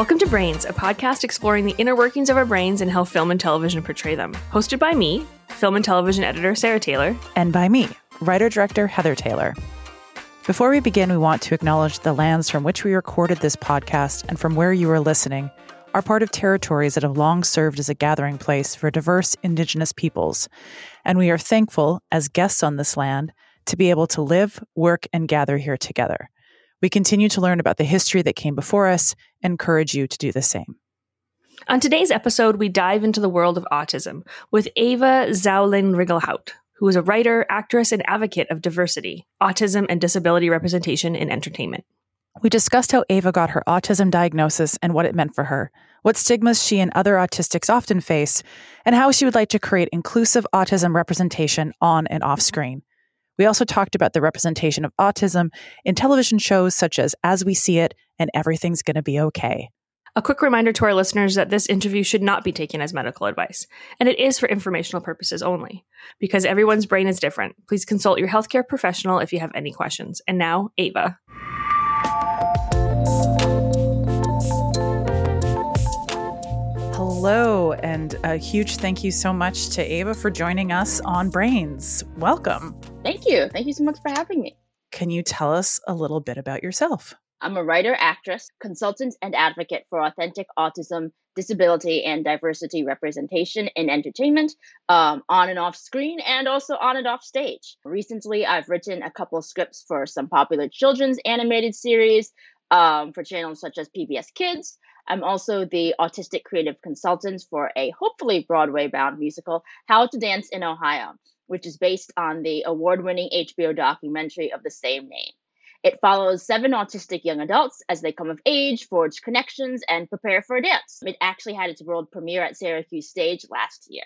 Welcome to Brains, a podcast exploring the inner workings of our brains and how film and television portray them. Hosted by me, film and television editor Sarah Taylor, and by me, writer director Heather Taylor. Before we begin, we want to acknowledge the lands from which we recorded this podcast and from where you are listening are part of territories that have long served as a gathering place for diverse Indigenous peoples. And we are thankful, as guests on this land, to be able to live, work, and gather here together. We continue to learn about the history that came before us and encourage you to do the same. On today's episode, we dive into the world of autism with Ava Xiao-Lin Rigelhaupt, who is a writer, actress, and advocate of diversity, autism, and disability representation in entertainment. We discussed how Ava got her autism diagnosis and what it meant for her, what stigmas she and other autistics often face, and how she would like to create inclusive autism representation on and off screen. We also talked about the representation of autism in television shows such as As We See It and Everything's Gonna Be Okay. A quick reminder to our listeners that this interview should not be taken as medical advice, and it is for informational purposes only. Because everyone's brain is different, please consult your healthcare professional if you have any questions. And now, Ava. Hello, and a huge thank you so much to Ava for joining us on Brains. Welcome. Thank you. Thank you so much for having me. Can you tell us a little bit about yourself? I'm a writer, actress, consultant, and advocate for authentic autism, disability, and diversity representation in entertainment, um, on and off screen, and also on and off stage. Recently, I've written a couple scripts for some popular children's animated series um, for channels such as PBS Kids, I'm also the autistic creative consultant for a hopefully Broadway bound musical, How to Dance in Ohio, which is based on the award winning HBO documentary of the same name. It follows seven autistic young adults as they come of age, forge connections, and prepare for a dance. It actually had its world premiere at Syracuse Stage last year.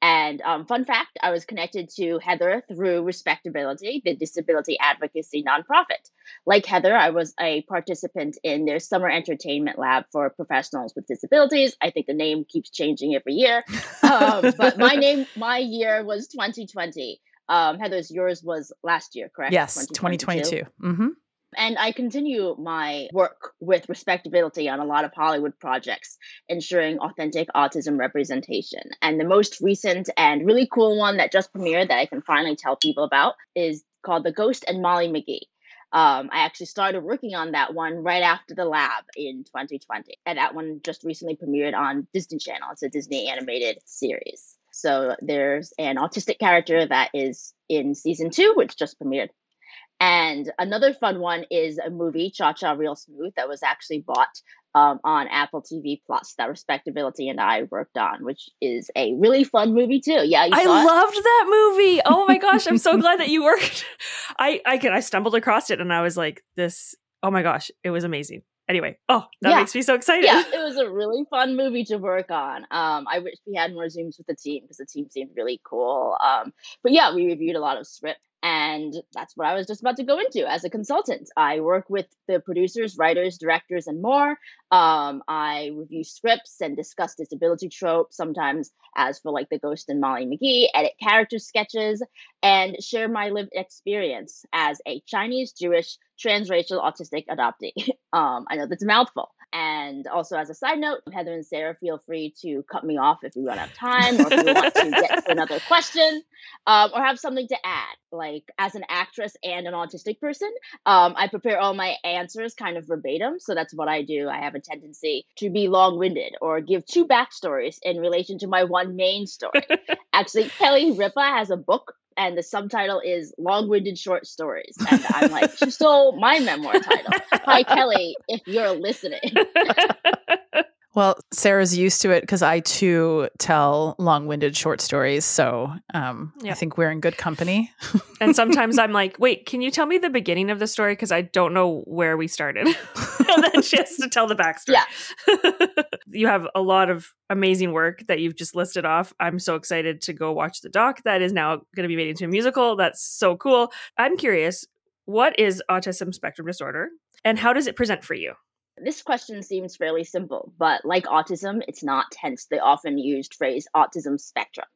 And um, fun fact, I was connected to Heather through Respectability, the disability advocacy nonprofit. Like Heather, I was a participant in their summer entertainment lab for professionals with disabilities. I think the name keeps changing every year, um, but my name, my year was 2020. Um, Heather's, yours was last year, correct? Yes, 2022. Mm-hmm. And I continue my work with respectability on a lot of Hollywood projects, ensuring authentic autism representation. And the most recent and really cool one that just premiered that I can finally tell people about is called The Ghost and Molly McGee. Um, I actually started working on that one right after the lab in 2020. And that one just recently premiered on Disney Channel. It's a Disney animated series. So there's an autistic character that is in season two, which just premiered and another fun one is a movie, Cha Cha Real Smooth, that was actually bought um, on Apple TV Plus that Respectability and I worked on, which is a really fun movie too. Yeah, I loved that movie. Oh my gosh, I'm so glad that you worked. I I I stumbled across it and I was like, this. Oh my gosh, it was amazing. Anyway, oh, that yeah. makes me so excited. Yeah, it was a really fun movie to work on. Um, I wish we had more zooms with the team because the team seemed really cool. Um, but yeah, we reviewed a lot of script and that's what I was just about to go into as a consultant. I work with the producers, writers, directors, and more. Um, I review scripts and discuss disability tropes, sometimes as for like The Ghost and Molly McGee, edit character sketches, and share my lived experience as a Chinese, Jewish, transracial, autistic adoptee. um, I know that's a mouthful. And also, as a side note, Heather and Sarah, feel free to cut me off if we run out of time or if you want to get to another question um, or have something to add. Like, as an actress and an autistic person, um, I prepare all my answers kind of verbatim. So that's what I do. I have a tendency to be long winded or give two backstories in relation to my one main story. Actually, Kelly Ripa has a book and the subtitle is long-winded short stories. And i'm like she stole my memoir title. Hi kelly if you're listening well sarah's used to it because i too tell long-winded short stories so um, i think we're in good company and sometimes i'm like wait can you tell me the beginning of the story because i don't know where we started and then she has to tell the backstory yeah you have a lot of amazing work that you've just listed off. I'm so excited to go watch the doc that is now going to be made into a musical. That's so cool. I'm curious, what is autism spectrum disorder and how does it present for you? This question seems fairly simple, but like autism, it's not, hence the often used phrase autism spectrum.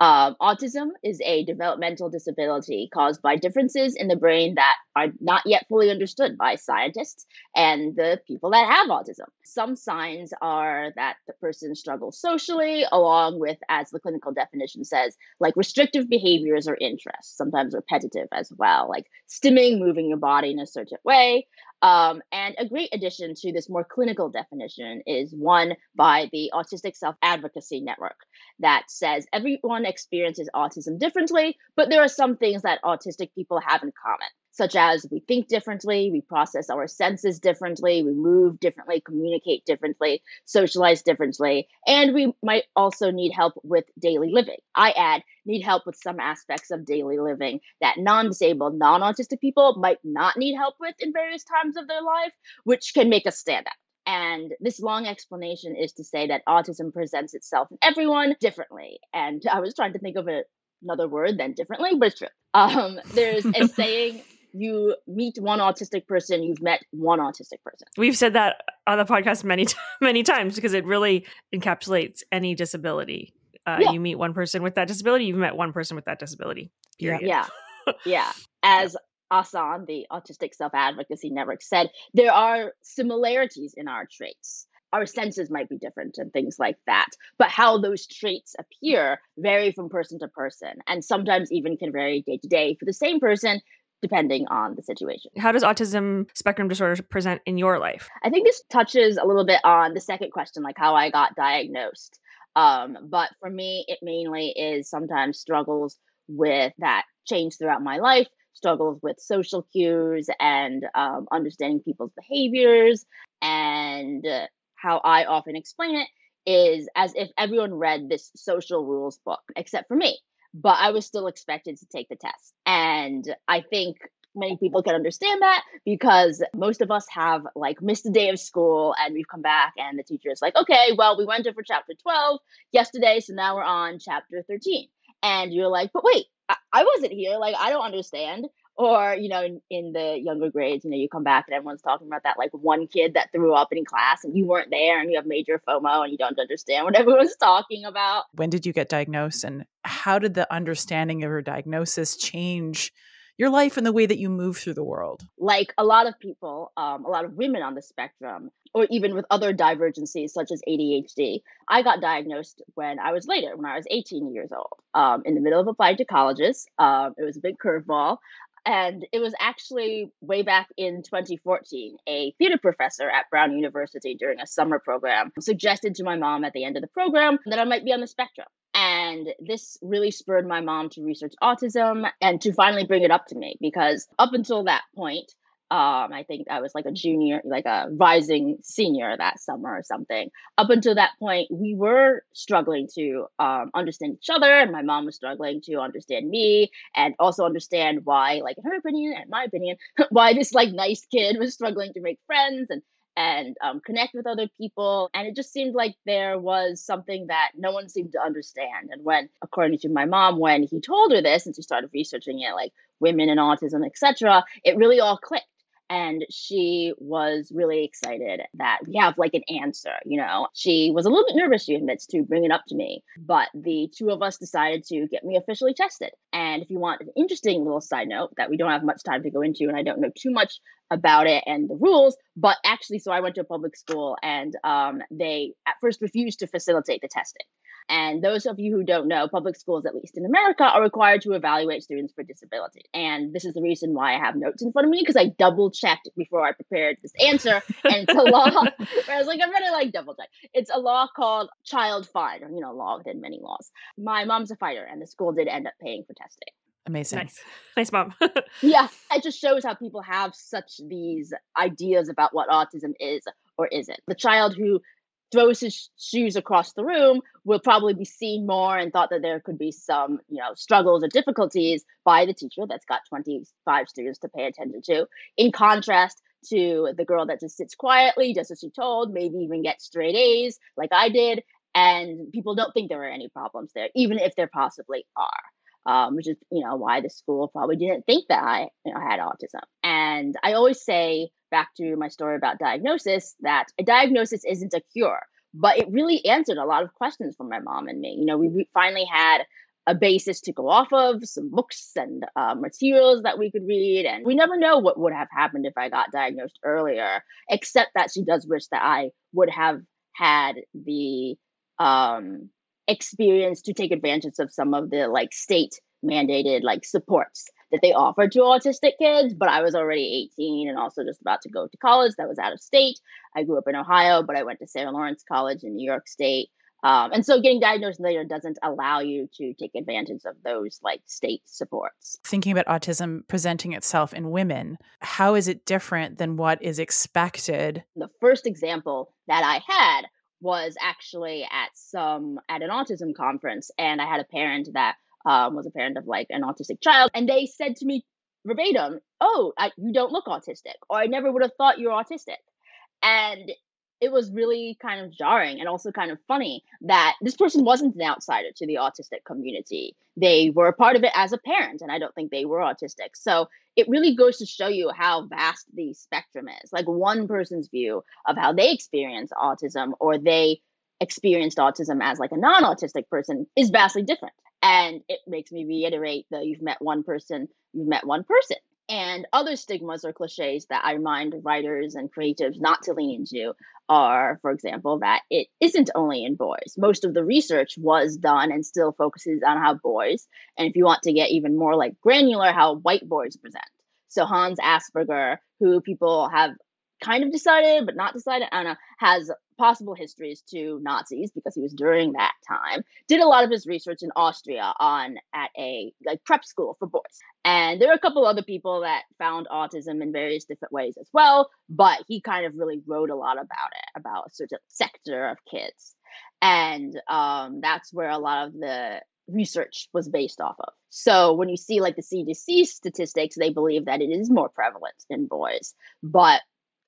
Um, autism is a developmental disability caused by differences in the brain that are not yet fully understood by scientists and the people that have autism. Some signs are that the person struggles socially, along with, as the clinical definition says, like restrictive behaviors or interests, sometimes repetitive as well, like stimming, moving your body in a certain way. Um, and a great addition to this more clinical definition is one by the Autistic Self Advocacy Network that says everyone experiences autism differently, but there are some things that autistic people have in common such as we think differently, we process our senses differently, we move differently, communicate differently, socialize differently, and we might also need help with daily living. I add, need help with some aspects of daily living that non disabled, non autistic people might not need help with in various times of their life, which can make us stand out. And this long explanation is to say that autism presents itself in everyone differently. And I was trying to think of a, another word than differently, but it's true. Um, there's a saying you meet one autistic person, you've met one autistic person. We've said that on the podcast many many times because it really encapsulates any disability. Uh, yeah. You meet one person with that disability, you've met one person with that disability. Period. Yeah, yeah. As ASAN, the Autistic Self Advocacy Network, said, there are similarities in our traits our senses might be different and things like that. But how those traits appear vary from person to person and sometimes even can vary day to day for the same person depending on the situation. How does autism spectrum disorder present in your life? I think this touches a little bit on the second question, like how I got diagnosed. Um, but for me, it mainly is sometimes struggles with that change throughout my life, struggles with social cues and um, understanding people's behaviors. And how I often explain it is as if everyone read this social rules book except for me but I was still expected to take the test. And I think many people can understand that because most of us have like missed a day of school and we've come back and the teacher is like, okay, well, we went over chapter 12 yesterday, so now we're on chapter 13. And you're like, but wait, I, I wasn't here. Like, I don't understand or you know in, in, the younger grades you know you come back and everyone's talking about that like one kid that threw up in class and you weren't there and you have major fomo and you don't understand what everyone's talking about. When did you get diagnosed and how did the understanding of your diagnosis change your life and the way that you move through the world? Like a lot of people um, a lot of women on the spectrum or even with other divergencies such as adhd i got diagnosed when i was later when i was 18 years old um, in the middle of applying to colleges. Um, it was a big curveball and it was actually way back in 2014, a theater professor at Brown University during a summer program suggested to my mom at the end of the program that I might be on the spectrum. And this really spurred my mom to research autism and to finally bring it up to me because up until that point, um, I think I was like a junior, like a rising senior that summer or something. Up until that point, we were struggling to um, understand each other, and my mom was struggling to understand me and also understand why, like in her opinion and my opinion, why this like nice kid was struggling to make friends and and um, connect with other people. And it just seemed like there was something that no one seemed to understand. And when, according to my mom, when he told her this and she started researching it, like women and autism, etc., it really all clicked and she was really excited that we have like an answer you know? She was a little bit nervous she admits to bring it up to me but the two of us decided to get me officially tested. And if you want an interesting little side note that we don't have much time to go into and i don't know too much about it and the rules but actually so i went to a public school and um, they at first refused to facilitate the testing and those of you who don't know, public schools, at least in America, are required to evaluate students for disability. And this is the reason why I have notes in front of me because I double checked before I prepared this answer. And it's a law. I was like, I'm gonna like double check. It's a law called Child Find, or you know, law within many laws. My mom's a fighter, and the school did end up paying for testing. Amazing. Nice. Nice mom. yeah. It just shows how people have such these ideas about what autism is or isn't. The child who throws his shoes across the room will probably be seen more and thought that there could be some you know struggles or difficulties by the teacher that's got 25 students to pay attention to in contrast to the girl that just sits quietly just as she told maybe even gets straight a's like i did and people don't think there are any problems there even if there possibly are um, which is you know why the school probably didn't think that I you know, had autism. And I always say back to my story about diagnosis that a diagnosis isn't a cure, but it really answered a lot of questions for my mom and me. You know, we finally had a basis to go off of, some books and uh, materials that we could read. And we never know what would have happened if I got diagnosed earlier, except that she does wish that I would have had the um, experience to take advantage of some of the like state mandated like supports that they offer to autistic kids, but I was already 18 and also just about to go to college that was out of state. I grew up in Ohio, but I went to Sarah Lawrence College in New York State. Um, and so getting diagnosed later doesn't allow you to take advantage of those like state supports. Thinking about autism presenting itself in women, how is it different than what is expected? The first example that I had was actually at some at an autism conference and I had a parent that um, was a parent of like an autistic child, and they said to me verbatim, "Oh, I, you don't look autistic," or "I never would have thought you're autistic," and it was really kind of jarring and also kind of funny that this person wasn't an outsider to the autistic community. They were a part of it as a parent, and I don't think they were autistic. So it really goes to show you how vast the spectrum is. Like one person's view of how they experience autism or they experienced autism as like a non-autistic person is vastly different. And it makes me reiterate that you've met one person, you've met one person. And other stigmas or cliches that I remind writers and creatives not to lean into are, for example, that it isn't only in boys. Most of the research was done and still focuses on how boys, and if you want to get even more like granular, how white boys present. So Hans Asperger, who people have kind of decided but not decided, I don't know, has possible histories to Nazis because he was during that time. Did a lot of his research in Austria on at a like prep school for boys. And there are a couple other people that found autism in various different ways as well, but he kind of really wrote a lot about it, about a certain sector of kids. And um, that's where a lot of the research was based off of. So when you see like the CDC statistics, they believe that it is more prevalent in boys. But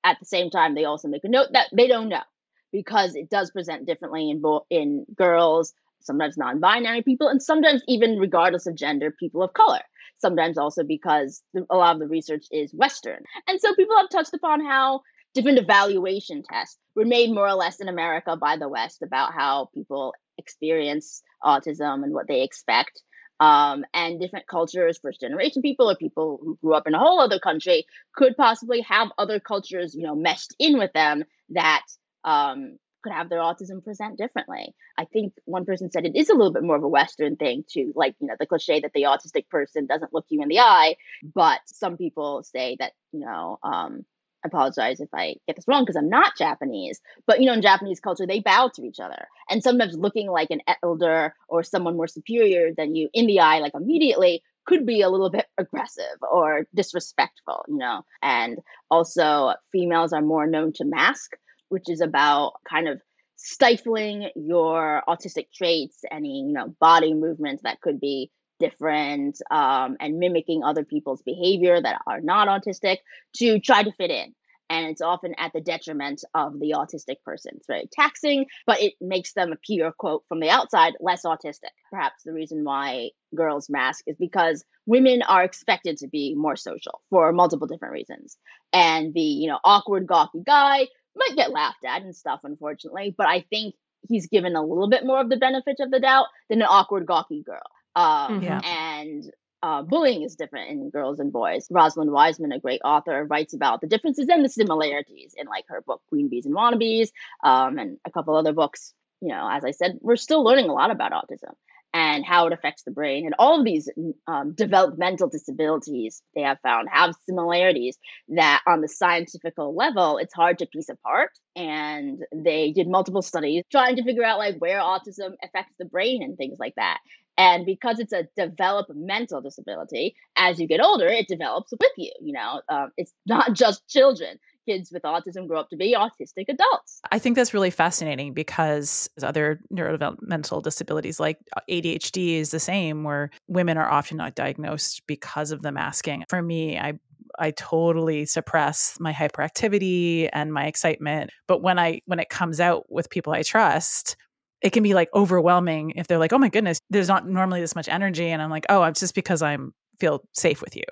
at the same time, they also make a note that they don't know because it does present differently in both in girls, sometimes non-binary people, and sometimes even regardless of gender, people of color. Sometimes also because a lot of the research is Western, and so people have touched upon how different evaluation tests were made more or less in America by the West about how people experience autism and what they expect um, and different cultures, first generation people or people who grew up in a whole other country, could possibly have other cultures, you know, meshed in with them that um, could have their autism present differently. I think one person said it is a little bit more of a Western thing to like, you know, the cliche that the autistic person doesn't look you in the eye. But some people say that, you know, um, apologize if I get this wrong because I'm not Japanese, but you know, in Japanese culture, they bow to each other. And sometimes looking like an elder or someone more superior than you in the eye, like immediately, could be a little bit aggressive or disrespectful, you know. And also, females are more known to mask, which is about kind of stifling your autistic traits, any, you know, body movements that could be different um, and mimicking other people's behavior that are not autistic to try to fit in. And it's often at the detriment of the autistic person. It's very taxing, but it makes them appear, quote, from the outside, less autistic. Perhaps the reason why girls mask is because women are expected to be more social for multiple different reasons. And the, you know, awkward, gawky guy might get laughed at and stuff, unfortunately, but I think he's given a little bit more of the benefit of the doubt than an awkward, gawky girl. Um, yeah. And uh, bullying is different in girls and boys. Rosalind Wiseman, a great author, writes about the differences and the similarities in like her book Queen Bees and Wannabes, um, and a couple other books. You know, as I said, we're still learning a lot about autism and how it affects the brain. And all of these um, developmental disabilities they have found have similarities that, on the scientific level, it's hard to piece apart. And they did multiple studies trying to figure out like where autism affects the brain and things like that. And because it's a developmental disability, as you get older, it develops with you. You know, um, it's not just children. Kids with autism grow up to be autistic adults. I think that's really fascinating because other neurodevelopmental disabilities like ADHD is the same, where women are often not diagnosed because of the masking. For me, I I totally suppress my hyperactivity and my excitement. But when I when it comes out with people I trust, it can be like overwhelming if they're like, oh my goodness, there's not normally this much energy. And I'm like, oh, it's just because I'm feel safe with you.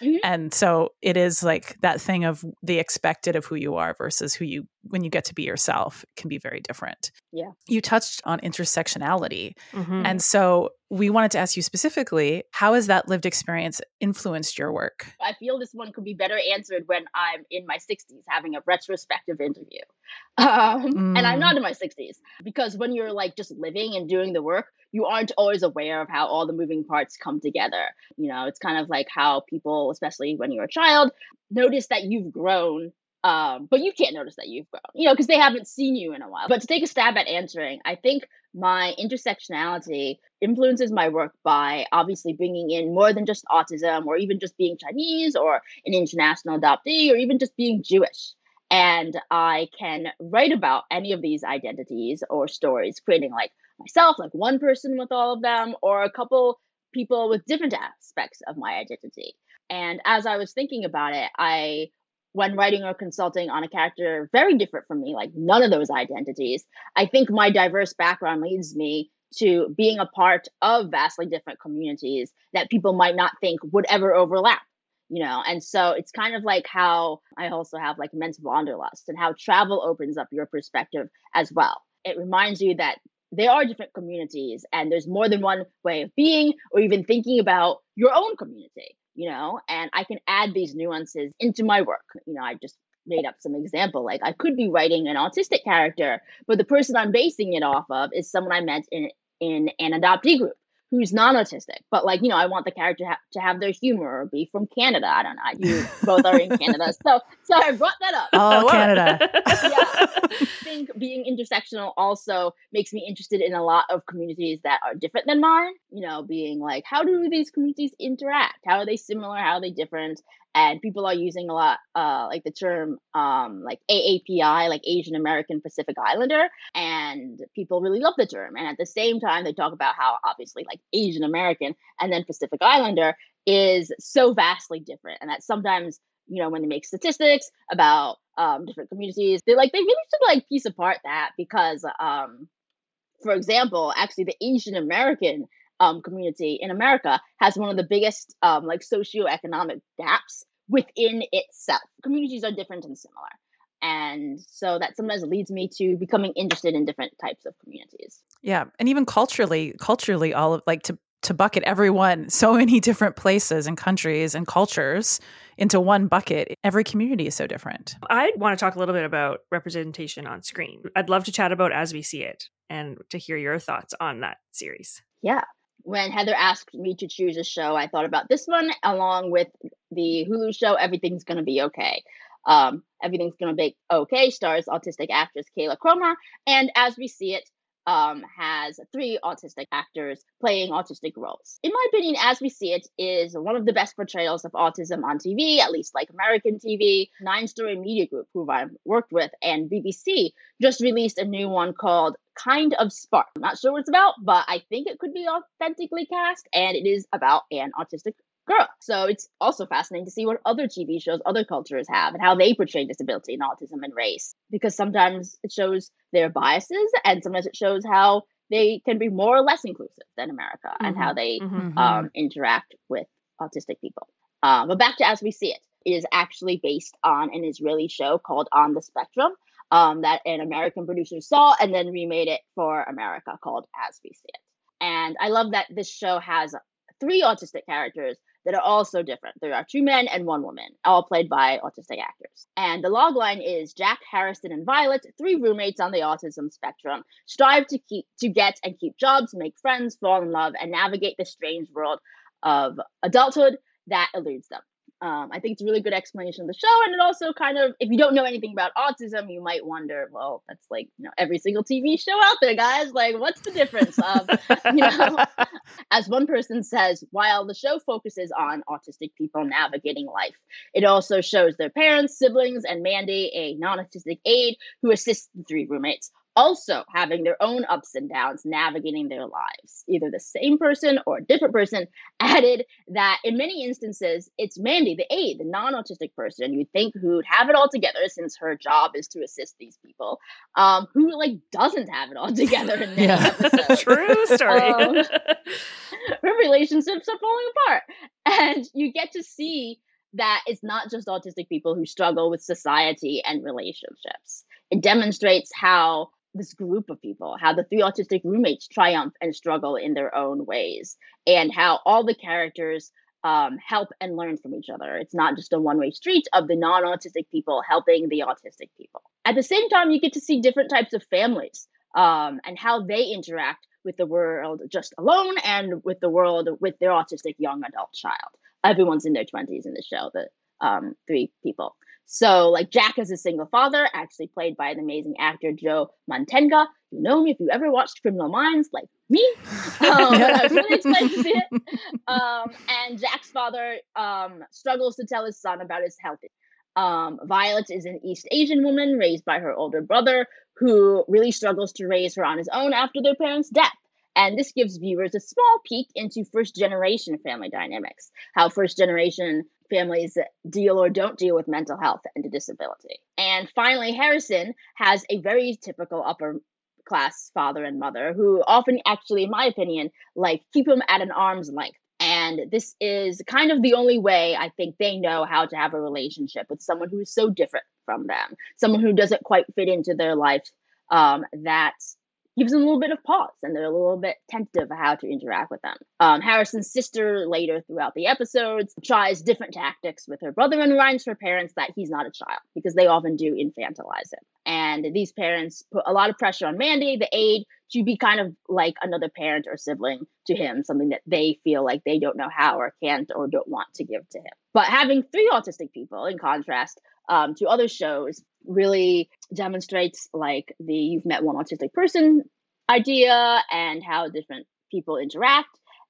Mm-hmm. And so it is like that thing of the expected of who you are versus who you when you get to be yourself can be very different. Yeah. You touched on intersectionality. Mm-hmm. And so we wanted to ask you specifically how has that lived experience influenced your work? I feel this one could be better answered when I'm in my 60s having a retrospective interview. Um, mm. And I'm not mm. in my 60s because when you're like just living and doing the work, you aren't always aware of how all the moving parts come together. You know, it's kind of like how people, especially when you're a child, notice that you've grown um, but you can't notice that you've grown, you know, because they haven't seen you in a while. But to take a stab at answering, I think my intersectionality influences my work by obviously bringing in more than just autism or even just being Chinese or an international adoptee or even just being Jewish. And I can write about any of these identities or stories, creating like myself, like one person with all of them, or a couple people with different aspects of my identity. And as I was thinking about it, I when writing or consulting on a character very different from me, like none of those identities, I think my diverse background leads me to being a part of vastly different communities that people might not think would ever overlap you know? And so it's kind of like how i also have like men's wanderlust and how travel opens up your perspective as well. It reminds you that there are different communities and there's more than one way of being or even thinking about your own community you know, and I can add these nuances into my work. You know, I just made up some example. Like I could be writing an autistic character, but the person I'm basing it off of is someone I met in in an adoptee group who's non-autistic but like you know i want the character to, ha- to have their humor or be from canada i don't know you both are in canada so so i brought that up. Oh, oh canada. Yeah. I think being intersectional also makes me interested in a lot of communities that are different than mine you know being like how do these communities interact? How are they similar? How are they different and people are using a lot uh, like the term um, like AAPI, like Asian American Pacific Islander, and people really love the term. And at the same time, they talk about how obviously like Asian American and then Pacific Islander is so vastly different, and that sometimes you know when they make statistics about um, different communities, they like they really should like piece apart that because um, for example, actually the Asian American um, community in America has one of the biggest um, like socioeconomic gaps within itself. Communities are different and similar. And so that sometimes leads me to becoming interested in different types of communities. Yeah. And even culturally, culturally, all of like to to bucket everyone so many different places and countries and cultures into one bucket. Every community is so different. I want to talk a little bit about representation on screen. I'd love to chat about As We See It and to hear your thoughts on that series. Yeah when Heather asked me to choose a show, I thought about this one along with the Hulu show Everything's Gonna Be Okay. Um, Everything's Gonna Be Okay stars autistic actress Kayla Cromer, and as we see it, um, has three autistic actors playing autistic roles. In my opinion, as we see it, is one of the best portrayals of autism on TV, at least like American TV. Nine Story Media Group, who I've worked with, and BBC just released a new one called Kind of Spark. I'm not sure what it's about, but I think it could be authentically cast, and it is about an autistic girl. So it's also fascinating to see what other TV shows, other cultures have, and how they portray disability and autism and race. Because sometimes it shows their biases, and sometimes it shows how they can be more or less inclusive than America mm-hmm. and how mm-hmm. they mm-hmm. um, interact with autistic people. Uh, but back to as we see it, it is actually based on an Israeli show called On the Spectrum um, that an American producer saw and then remade it for America called As We See It. And I love that this show has three autistic characters that are all so different. There are two men and one woman, all played by autistic actors. And the logline is Jack, Harrison, and Violet, three roommates on the autism spectrum, strive to keep to get and keep jobs, make friends, fall in love, and navigate the strange world of adulthood that eludes them. Um, I think it's a really good explanation of the show, and it also kind of, if you don't know anything about autism, you might wonder, well, that's like you know every single TV show out there, guys. Like, what's the difference? Of, you know, as one person says, while the show focuses on autistic people navigating life, it also shows their parents, siblings, and Mandy, a non-autistic aide who assists the three roommates, also having their own ups and downs navigating their lives. Either the same person or a different person added that in many instances, it's Mandy, the aide, the non autistic person you'd think who'd have it all together since her job is to assist these people, um, who like doesn't have it all together in many yeah. episodes. True story. Um, her relationships are falling apart. And you get to see that it's not just autistic people who struggle with society and relationships. It demonstrates how this group of people, how the three autistic roommates triumph and struggle in their own ways, and how all the characters um, help and learn from each other. It's not just a one way street of the non autistic people helping the autistic people. At the same time, you get to see different types of families um, and how they interact with the world just alone and with the world with their autistic young adult child. Everyone's in their 20s in the show, the um, three people. So, like Jack is a single father, actually played by the amazing actor Joe Mantegna. You know him if you ever watched Criminal Minds, like me. Um, I was really excited to see it. Um, and Jack's father um, struggles to tell his son about his health. Um, Violet is an East Asian woman raised by her older brother who really struggles to raise her on his own after their parents' death. And this gives viewers a small peek into first generation family dynamics, how first generation families that deal or don't deal with mental health and disability. And finally, Harrison has a very typical upper class father and mother who often actually in my opinion like keep him at an arm's length and this is kind of the only way I think they know how to have a relationship with someone who is so different from them, someone who doesn't quite fit into their life um, that gives them a little bit of pause and they're a little bit tentative of how to interact with them. Um, Harrison's sister later throughout the episodes tries different tactics with her brother and reminds her parents that he's not a child because they often do infantilize him. And these parents put a lot of pressure on Mandy, the aide, to be kind of like another parent or sibling to him, something that they feel like they don't know how or can't or don't want to give to him. But having three autistic people, in contrast um, to other shows, really demonstrates like the you've met one autistic person idea and how different people interact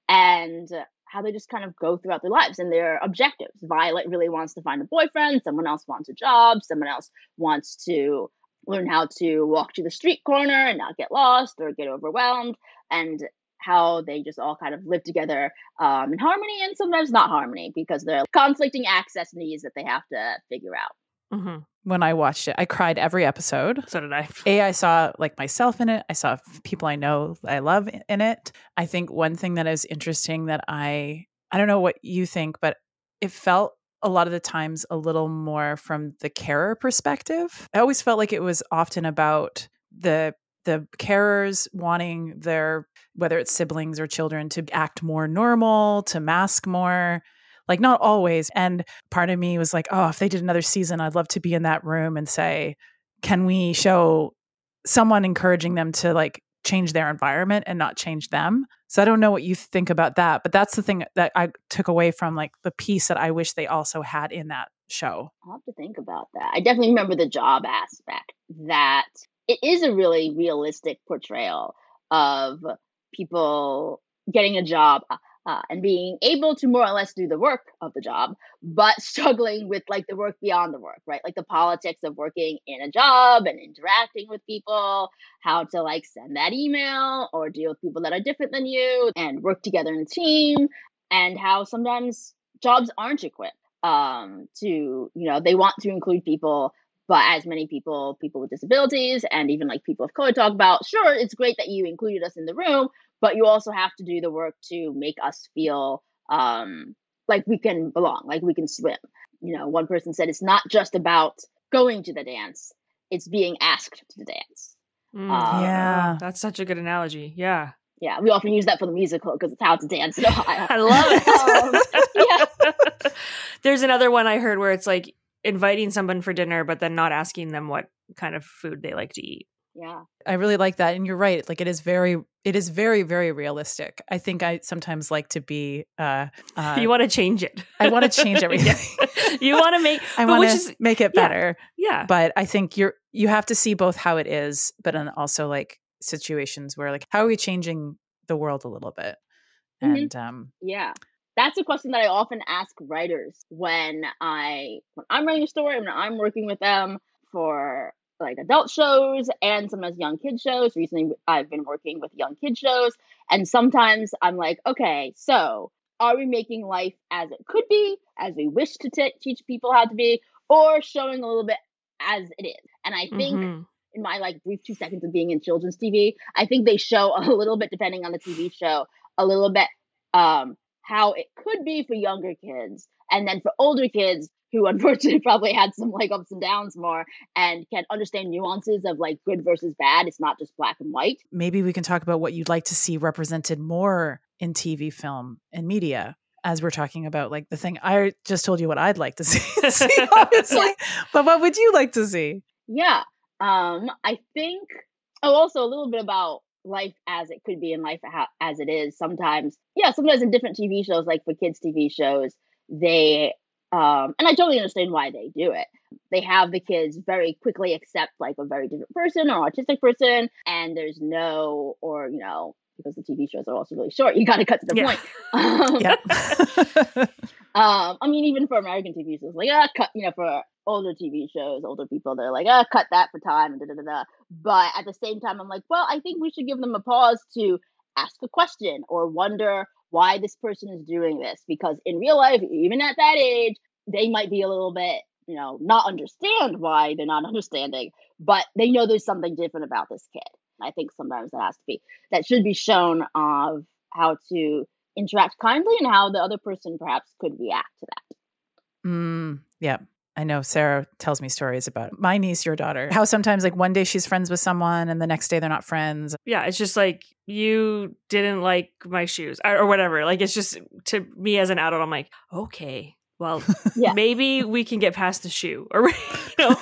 and how they just kind of go throughout their lives and their objectives. Violet really wants to find a boyfriend, someone else wants a job, someone else wants to learn how to walk to the street corner and not get lost or get overwhelmed, and how they just all kind of live together um, in harmony and sometimes not harmony because they're conflicting access needs that they have to figure out. Mm-hmm. When I watched it, I cried every episode. So did I. A, I saw like myself in it. I saw people I know I love in it. I think one thing that is interesting that I I don't know what you think, but it felt a lot of the times a little more from the carer perspective. I always felt like it was often about the the carers wanting their whether it's siblings or children to act more normal, to mask more. Like not always. And part of me was like, oh, if they did another season, I'd love to be in that room and say, can we show someone encouraging them to like change their environment and not change them. So I don't know what you think about that, but that's the thing that I took away from like the piece that I wish they also had in that show. I'll have to think about that. I definitely remember the job aspect that it is a really realistic portrayal of people getting a job uh, uh, and being able to more or less do the work of the job, but struggling with like the work beyond the work, right? Like the politics of working in a job and interacting with people, how to like send that email or deal with people that are different than you and work together in a team, and how sometimes jobs aren't equipped um, to, you know, they want to include people but as many people people with disabilities and even like people of color talk about sure it's great that you included us in the room but you also have to do the work to make us feel um, like we can belong, like we can swim. You know, one person said it's not just about going to the dance; it's being asked to the dance. Mm, um, yeah, that's such a good analogy. Yeah, yeah, we often use that for the musical because it's how to dance in Ohio. I love it. um, yeah. There's another one I heard where it's like inviting someone for dinner, but then not asking them what kind of food they like to eat yeah. I really like that and you're right like it is very it is very very realistic. I think i sometimes like to be uh, uh you want to change it. I want to change everything. You want to make i want to make it better yeah, yeah. but i think you're you have to see both how it is but then also like situations where like how are we changing the world a little bit? Mm-hmm. and um yeah. That's a question that I often ask writers when I when I'm writing a story when I'm working with them for like adult shows and sometimes young kid shows. Recently, I've been working with young kid shows, and sometimes I'm like, okay, so are we making life as it could be, as we wish to t- teach people how to be, or showing a little bit as it is? And I think. Mm-hmm. In my like brief two seconds of being in children's TV, I think they show a little bit, depending on the TV show, a little bit um, how it could be for younger kids. And then for older kids who unfortunately probably had some like ups and downs more and can understand nuances of like good versus bad. It's not just black and white. Maybe we can talk about what you'd like to see represented more in TV, film, and media as we're talking about like the thing I just told you what I'd like to see, see obviously. but what would you like to see? Yeah. Um, I think oh also a little bit about life as it could be in life as it is sometimes yeah sometimes in different tv shows like for kids tv shows they um and i totally understand why they do it they have the kids very quickly accept like a very different person or autistic person and there's no or you know because the tv shows are also really short you got to cut to the yeah. point um, yep. um i mean even for american tv shows like ah cut you know for older TV shows, older people, they're like, ah, cut that for time, and da da da. But at the same time, I'm like, well, I think we should give them a pause to ask a question or wonder why this person is doing this. Because in real life, even at that age, they might be a little bit, you know, not understand why they're not understanding, but they know there's something different about this kid. I think sometimes that has to be, that should be shown of how to interact kindly and how the other person perhaps could react to that. Mm, yeah. I know Sarah tells me stories about my niece, your daughter, how sometimes like one day she's friends with someone and the next day they're not friends. Yeah, it's just like you didn't like my shoes or whatever. Like it's just to me as an adult, I'm like, okay, well, yeah. maybe we can get past the shoe or you know.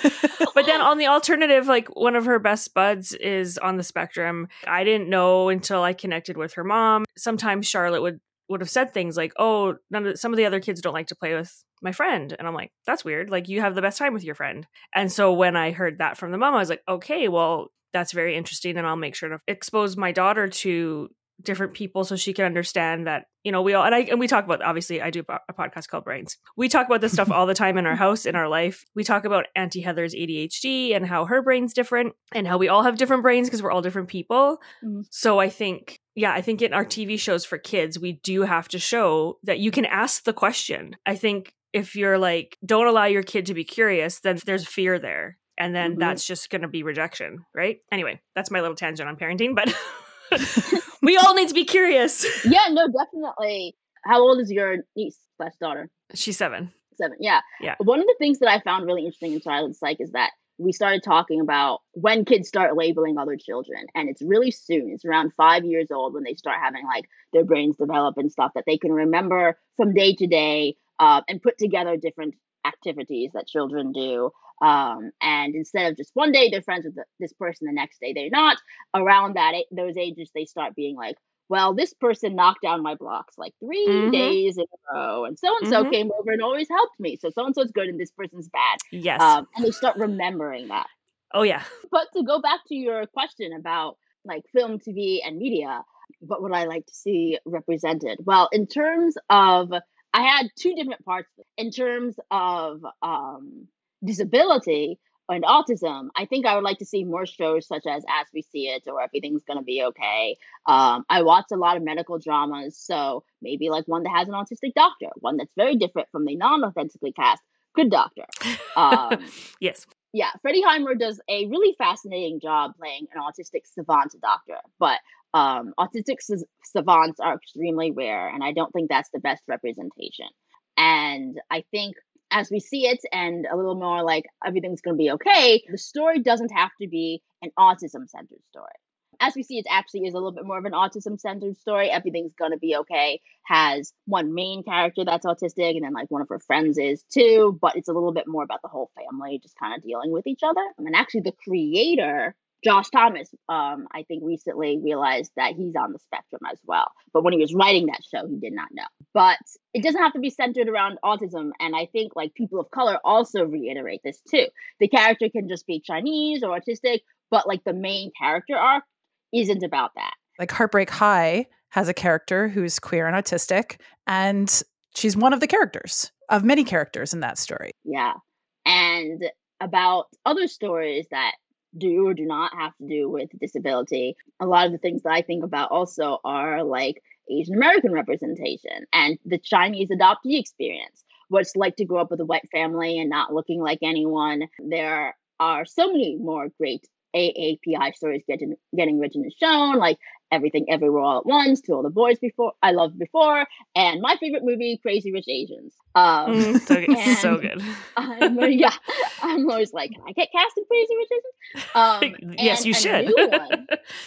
but then on the alternative, like one of her best buds is on the spectrum. I didn't know until I connected with her mom. Sometimes Charlotte would would have said things like, "Oh, none of some of the other kids don't like to play with my friend," and I'm like, "That's weird. Like you have the best time with your friend." And so when I heard that from the mom, I was like, "Okay, well, that's very interesting, and I'll make sure to expose my daughter to different people so she can understand that you know we all and I and we talk about obviously I do a podcast called Brains. We talk about this stuff all the time in our house in our life. We talk about Auntie Heather's ADHD and how her brain's different and how we all have different brains because we're all different people. Mm-hmm. So I think yeah, I think in our TV shows for kids we do have to show that you can ask the question. I think if you're like don't allow your kid to be curious then there's fear there and then mm-hmm. that's just going to be rejection, right? Anyway, that's my little tangent on parenting, but we all need to be curious. Yeah, no, definitely. How old is your niece slash daughter? She's seven. Seven, yeah. Yeah. One of the things that I found really interesting in childhood psych is that we started talking about when kids start labeling other children. And it's really soon. It's around five years old when they start having like their brains develop and stuff that they can remember from day to day uh, and put together different activities that children do um, and instead of just one day they're friends with the, this person, the next day they're not. Around that those ages, they start being like, well, this person knocked down my blocks like 3 mm-hmm. days in a row, and so and so came over and always helped me. So so and so is good, and this person's bad. Yes, um, and they start remembering that. Oh yeah. But to go back to your question about like film, TV, and media, what would I like to see represented? Well, in terms of, I had two different parts. In terms of um, disability and autism, I think I would like to see more shows such as As We See It or Everything's Gonna Be Okay. Um, I watch a lot of medical dramas, so maybe like one that has an autistic doctor, one that's very different from the non authentically cast Good Doctor. Um, yes. Yeah, Freddie Highmore does a really fascinating job playing an autistic savant doctor, but um, autistic savants are extremely rare, and I don't think that's the best representation. And I think as we see it and a little more like everything's going to be okay, the story doesn't have to be an autism centered story. As we see, it actually is a little bit more of an autism centered story. Everything's going to be okay. Has one main character that's autistic, and then like one of her friends is too, but it's a little bit more about the whole family just kind of dealing with each other. And then actually, the creator Josh Thomas, um, I think recently realized that he's on the spectrum as well. But when he was writing that show, he did not know. But it doesn't have to be centered around autism. And I think like people of color also reiterate this too. The character can just be Chinese or autistic, but like the main character arc isn't about that. Like Heartbreak High has a character who's queer and autistic, and she's one of the characters of many characters in that story. Yeah. And about other stories that do or do not have to do with disability. A lot of the things that I think about also are like Asian American representation and the Chinese adoptee experience. What it's like to grow up with a white family and not looking like anyone. There are so many more great AAPI stories getting getting written and shown, like Everything Everywhere All at Once, To All the Boys Before I Loved Before, and my favorite movie, Crazy Rich Asians. Um, mm, so, good. so good. I'm, yeah, I'm always like, can I get cast in Crazy Rich Asians? Um, yes, you should. One,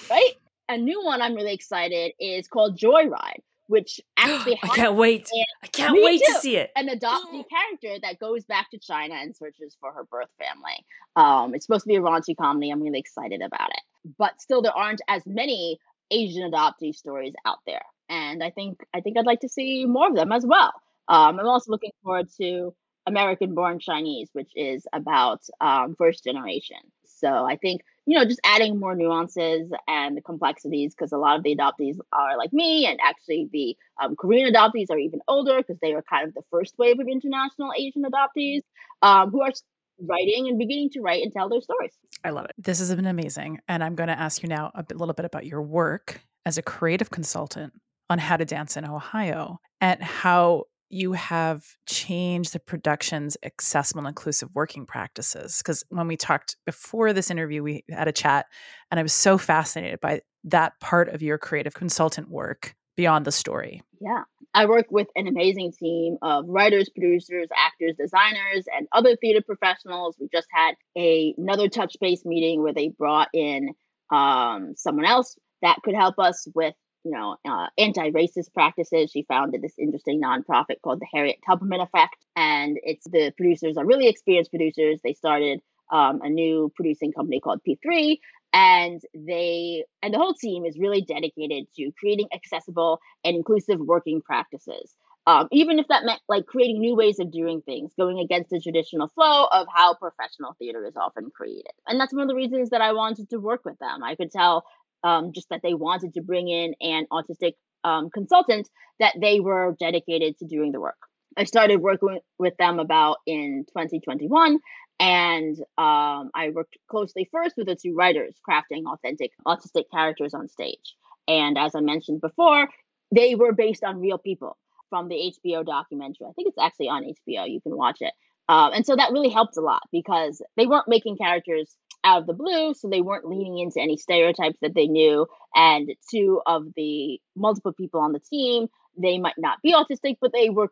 right? A new one I'm really excited is called Joyride, which actually I can't wait. I can't wait too. to see it. An adoptee character that goes back to China and searches for her birth family. Um, it's supposed to be a raunchy comedy. I'm really excited about it. But still, there aren't as many Asian adoptee stories out there, and I think I think I'd like to see more of them as well. Um, I'm also looking forward to American Born Chinese, which is about um, first generation. So I think you know just adding more nuances and complexities because a lot of the adoptees are like me, and actually the um, Korean adoptees are even older because they were kind of the first wave of international Asian adoptees um, who are writing and beginning to write and tell their stories. I love it. This has been amazing. And I'm going to ask you now a bit, little bit about your work as a creative consultant on how to dance in Ohio and how you have changed the production's accessible and inclusive working practices. Because when we talked before this interview, we had a chat, and I was so fascinated by that part of your creative consultant work beyond the story. Yeah. I work with an amazing team of writers, producers, actors, designers, and other theater professionals. We just had a, another touch base meeting where they brought in um, someone else that could help us with you know uh, anti-racist practices she founded this interesting nonprofit called the harriet tubman effect and it's the producers are really experienced producers they started um, a new producing company called p3 and they and the whole team is really dedicated to creating accessible and inclusive working practices. Um, even if that meant like creating new ways of doing things going against the traditional flow of how professional theater is often created. And that's one of the reasons that i wanted to work with them. I could tell um, just that they wanted to bring in an autistic um, consultant that they were dedicated to doing the work. I started working with them about in 2021, and um, I worked closely first with the two writers, crafting authentic autistic characters on stage. And as I mentioned before, they were based on real people from the HBO documentary. I think it's actually on HBO. You can watch it. Um, and so that really helped a lot because they weren't making characters out of the blue, so they weren't leaning into any stereotypes that they knew. And two of the multiple people on the team, they might not be autistic, but they were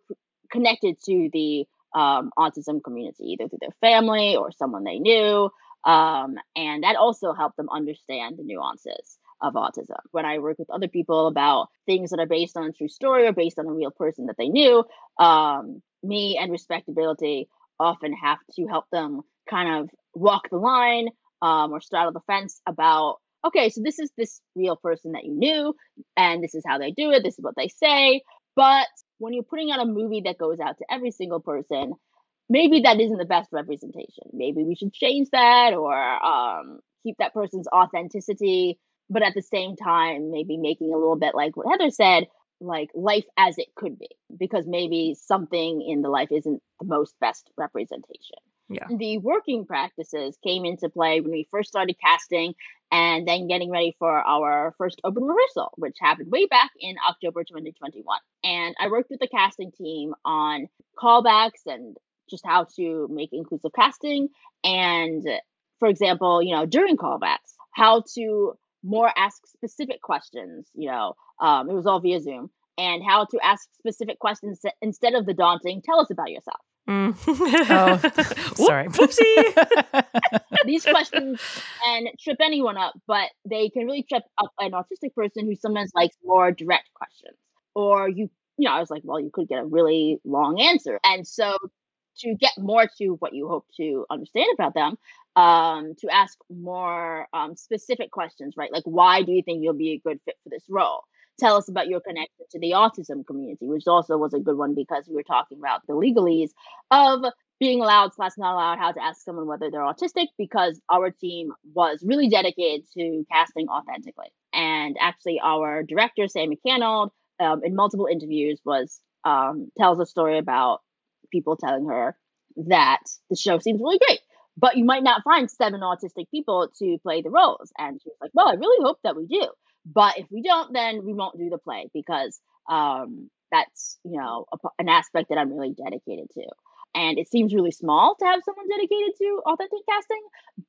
connected to the um, autism community, either through their family or someone they knew. Um, and that also helped them understand the nuances of autism. When I work with other people about things that are based on a true story or based on a real person that they knew, um, me and respectability often have to help them kind of walk the line um, or straddle the fence about okay, so this is this real person that you knew, and this is how they do it, this is what they say. But when you're putting out a movie that goes out to every single person, maybe that isn't the best representation. Maybe we should change that or um, keep that person's authenticity, but at the same time, maybe making a little bit like what Heather said, like life as it could be, because maybe something in the life isn't the most best representation. Yeah. The working practices came into play when we first started casting and then getting ready for our first open rehearsal, which happened way back in October 2021. And I worked with the casting team on callbacks and just how to make inclusive casting. And for example, you know, during callbacks, how to more ask specific questions, you know, um, it was all via Zoom, and how to ask specific questions instead of the daunting, tell us about yourself. Mm. oh, sorry. Whoopsie. These questions can trip anyone up, but they can really trip up an autistic person who sometimes likes more direct questions. Or you, you know, I was like, well, you could get a really long answer. And so to get more to what you hope to understand about them, um, to ask more um, specific questions, right? Like, why do you think you'll be a good fit for this role? Tell us about your connection to the autism community, which also was a good one because we were talking about the legalese of being allowed slash not allowed, how to ask someone whether they're autistic, because our team was really dedicated to casting authentically. And actually, our director, Sammi Cannold, um, in multiple interviews, was um, tells a story about people telling her that the show seems really great, but you might not find seven autistic people to play the roles. And she was like, "Well, I really hope that we do." But if we don't, then we won't do the play because um, that's you know a, an aspect that I'm really dedicated to. And it seems really small to have someone dedicated to authentic casting,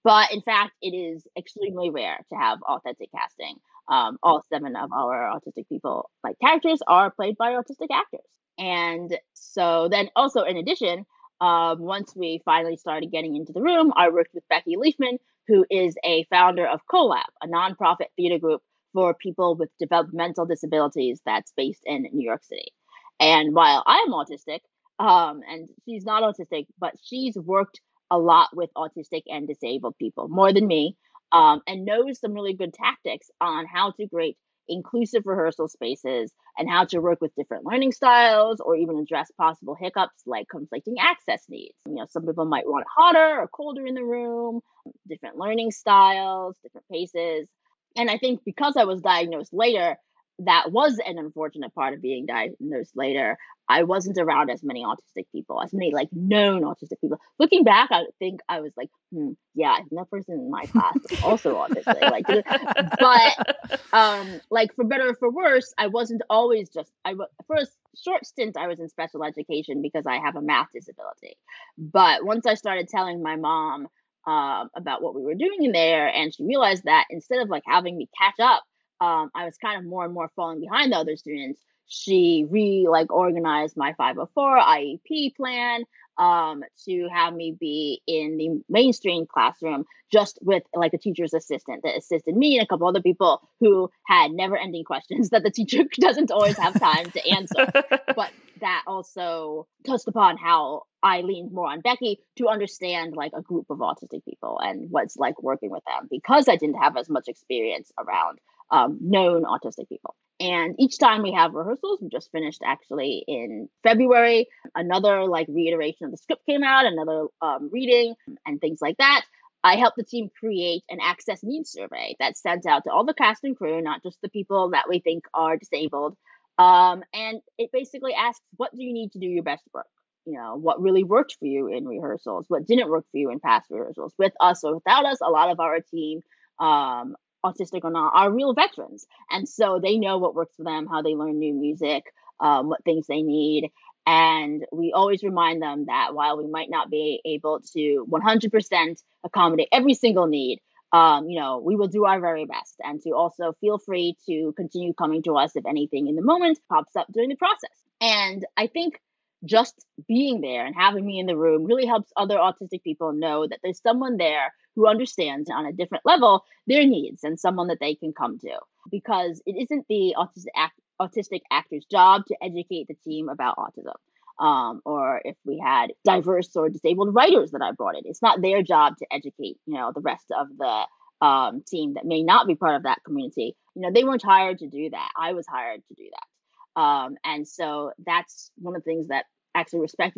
but in fact, it is extremely rare to have authentic casting. Um, all seven of our autistic people, like characters, are played by autistic actors. And so then also in addition, um, once we finally started getting into the room, I worked with Becky Leifman, who is a founder of CoLab, a nonprofit theater group for people with developmental disabilities that's based in New York City. And while I am autistic, um, and she's not autistic, but she's worked a lot with autistic and disabled people more than me, um, and knows some really good tactics on how to create inclusive rehearsal spaces and how to work with different learning styles or even address possible hiccups like conflicting access needs. You know, some people might want it hotter or colder in the room, different learning styles, different paces. And I think because I was diagnosed later, that was an unfortunate part of being diagnosed later. I wasn't around as many autistic people, as many like known autistic people. Looking back, I think I was like, hmm, yeah, I think that person in my class was also autistic. Like, but um, like for better or for worse, I wasn't always just. I for a short stint, I was in special education because I have a math disability. But once I started telling my mom um, about what we were doing in there, and she realized that instead of like having me catch up um, I was kind of more and more falling behind the other students. She re like organized my 504 IEP plan um, to have me be in the mainstream classroom just with like a teacher's assistant that assisted me and a couple other people who had never ending questions that the teacher doesn't always have time to answer. but that also touched upon how I leaned more on Becky to understand like a group of autistic people and what's like working with them because I didn't have as much experience around um, known autistic people. And each time we have rehearsals, we just finished actually in February. Another like reiteration of the script came out, another um, reading, and things like that. I helped the team create an access needs survey that's sent out to all the cast and crew, not just the people that we think are disabled. Um, and it basically asks, what do you need to do your best work? You know, what really worked for you in rehearsals? What didn't work for you in past rehearsals? With us or without us, a lot of our team um, autistic or not, are real veterans. And so they know what works for them, how they learn new music, um, what things they need. And we always remind them that while we might not be able to 100% accommodate every single need, um, you know, we will do our very best. And to also feel free to continue coming to us if anything in the moment pops up during the process. And I think just being there and having me in the room really helps other autistic people know that there's someone there who understands on a different level their needs and someone that they can come to because it isn't the autistic, act, autistic actor's job to educate the team about autism um, or if we had diverse or disabled writers that I brought in. It's not their job to educate, you know, the rest of the um, team that may not be part of that community. You know, they weren't hired to do that. I was hired to do that. Um, and so that's one of the things that actually Respect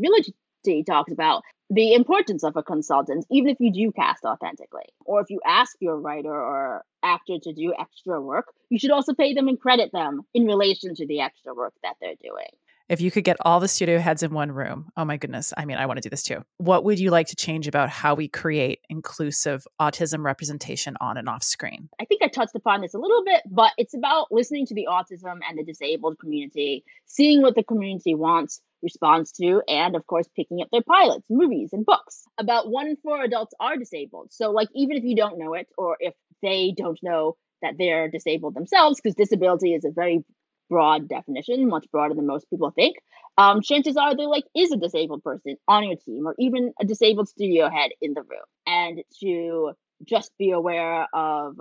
Village talks about the importance of a consultant, even if you do cast authentically. Or if you ask your writer or actor to do extra work, you should also pay them and credit them in relation to the extra work that they're doing. If you could get all the studio heads in one room, oh my goodness, I mean, I want to do this too. What would you like to change about how we create inclusive autism representation on and off screen? I think I touched upon this a little bit, but it's about listening to the autism and the disabled community, seeing what the community wants, responds to, and of course, picking up their pilots, movies, and books. About one in four adults are disabled. So, like, even if you don't know it, or if they don't know that they're disabled themselves, because disability is a very broad definition, much broader than most people think, um, chances are there like is a disabled person on your team, or even a disabled studio head in the room, and to just be aware of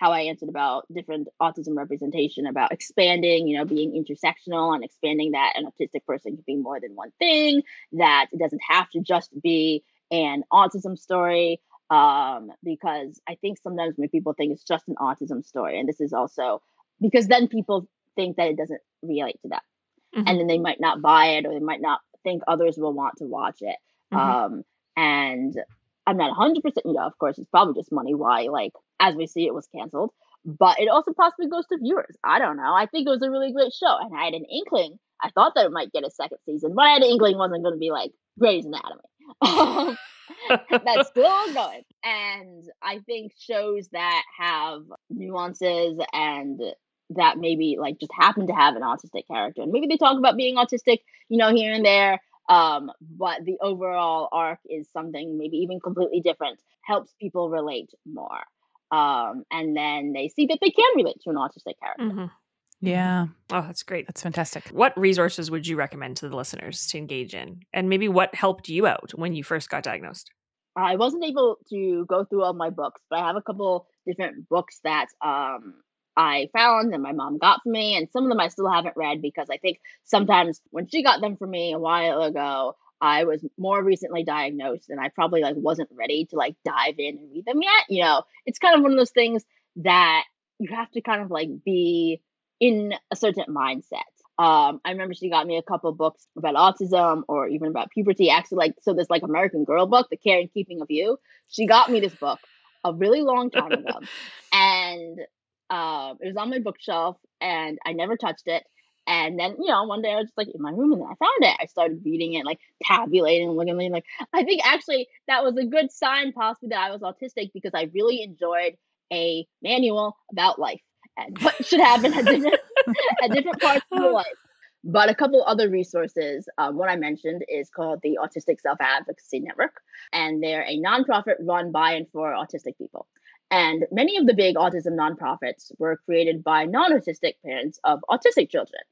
how I answered about different autism representation, about expanding, you know, being intersectional and expanding that an autistic person can be more than one thing, that it doesn't have to just be an autism story. Um, because I think sometimes when people think it's just an autism story, and this is also because then people think that it doesn't relate to them. Mm-hmm. And then they might not buy it or they might not think others will want to watch it. Mm-hmm. Um, and I'm not 100%, you know, of course, it's probably just money why, like, as we see, it was canceled. But it also possibly goes to viewers. I don't know. I think it was a really great show. And I had an inkling. I thought that it might get a second season, but I had an inkling wasn't going to be like Grey's Anatomy. That's still going. And I think shows that have nuances and that maybe like just happen to have an autistic character. And maybe they talk about being autistic, you know, here and there. Um, but the overall arc is something maybe even completely different, helps people relate more. um, and then they see that they can relate to an autistic character. Mm-hmm. Yeah. Oh, that's great. That's fantastic. What resources would you recommend to the listeners to engage in? And maybe what helped you out when you first got diagnosed? I wasn't able to go through all my books, but I have a couple different books that um, I found and my mom got for me, and some of them I still haven't read because I think sometimes when she got them for me a while ago, I was more recently diagnosed and I probably like wasn't ready to like dive in and read them yet. You know, it's kind of one of those things that you have to kind of like be in a certain mindset. Um, I remember she got me a couple books about autism or even about puberty. Actually, like so, this like American Girl book, The Care and Keeping of You. She got me this book a really long time ago, and uh, it was on my bookshelf, and I never touched it. And then, you know, one day I was just like in my room and then I found it. I started reading it, like tabulating and looking at it. Like, I think actually that was a good sign, possibly, that I was autistic because I really enjoyed a manual about life and what should happen at different, at different parts of your life. But a couple other resources. Um, one I mentioned is called the Autistic Self Advocacy Network, and they're a nonprofit run by and for autistic people. And many of the big autism nonprofits were created by non autistic parents of autistic children.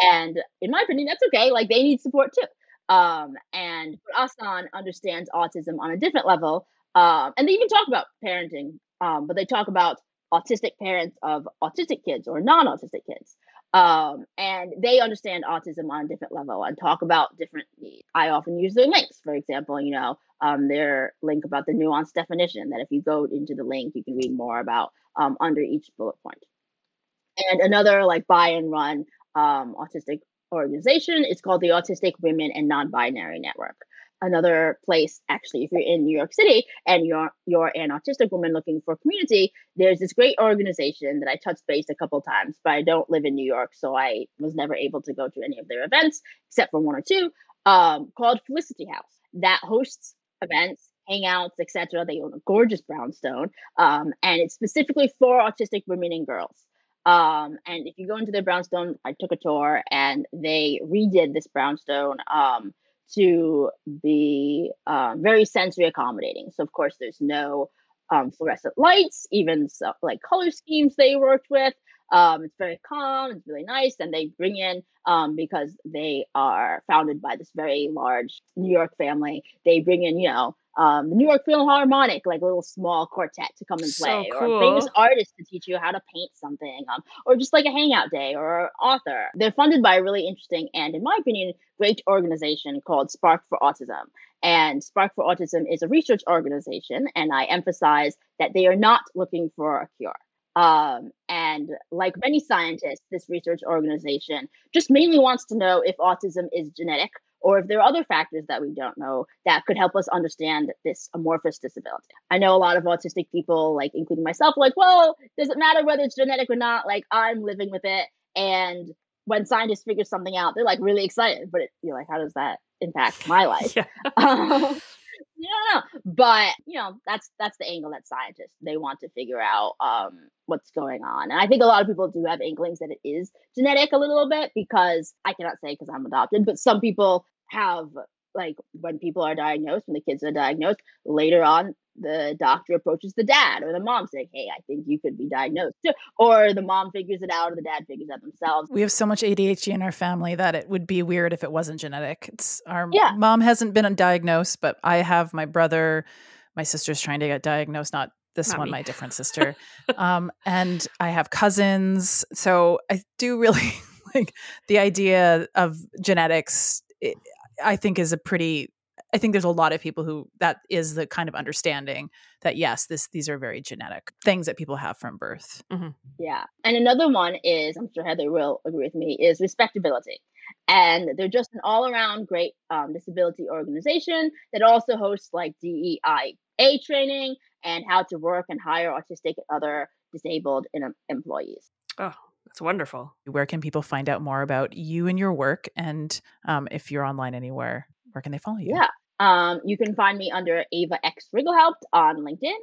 And in my opinion, that's okay. Like they need support too. Um, and ASAN understands autism on a different level. Um, and they even talk about parenting, um, but they talk about autistic parents of autistic kids or non autistic kids. Um, and they understand autism on a different level and talk about different needs. I often use their links, for example, you know, um, their link about the nuanced definition that if you go into the link, you can read more about um, under each bullet point. And another like buy and run um, autistic organization is called the Autistic Women and Non-Binary Network. Another place, actually, if you're in New York City and you're you're an autistic woman looking for community, there's this great organization that I touched base a couple times, but I don't live in New York, so I was never able to go to any of their events except for one or two. Um, called Felicity House that hosts events, hangouts, etc. They own a gorgeous brownstone, um, and it's specifically for autistic women and girls. Um, and if you go into their brownstone, I took a tour, and they redid this brownstone um, to be uh, very sensory accommodating. So of course, there's no um, fluorescent lights, even so, like color schemes they worked with. Um, it's very calm. It's really nice, and they bring in um, because they are founded by this very large New York family. They bring in, you know, um, the New York Philharmonic, like a little small quartet to come and play, so cool. or famous artists to teach you how to paint something, um, or just like a hangout day or author. They're funded by a really interesting and, in my opinion, great organization called Spark for Autism. And Spark for Autism is a research organization, and I emphasize that they are not looking for a cure. Um, and like many scientists, this research organization just mainly wants to know if autism is genetic or if there are other factors that we don't know that could help us understand this amorphous disability. I know a lot of autistic people, like including myself, like, well, does it matter whether it's genetic or not? Like, I'm living with it. And when scientists figure something out, they're like really excited. But it, you're like, how does that impact my life? Yeah. Um, yeah, but you know that's that's the angle that scientists they want to figure out um, what's going on, and I think a lot of people do have inklings that it is genetic a little bit because I cannot say because I'm adopted, but some people have like when people are diagnosed, when the kids are diagnosed, later on the doctor approaches the dad or the mom saying, Hey, I think you could be diagnosed. Or the mom figures it out or the dad figures it out themselves. We have so much ADHD in our family that it would be weird if it wasn't genetic. It's our Yeah. mom hasn't been diagnosed, but I have my brother, my sister's trying to get diagnosed, not this one, my different sister. um, and I have cousins. So I do really like the idea of genetics. It, I think is a pretty I think there's a lot of people who that is the kind of understanding that yes, this these are very genetic things that people have from birth. Yeah. And another one is, I'm sure Heather will agree with me, is respectability. And they're just an all around great um, disability organization that also hosts like DEIA training and how to work and hire autistic and other disabled employees. Oh, that's wonderful. Where can people find out more about you and your work? And um, if you're online anywhere, where can they follow you? Yeah. Um, you can find me under Ava X Rigelhaupt on LinkedIn.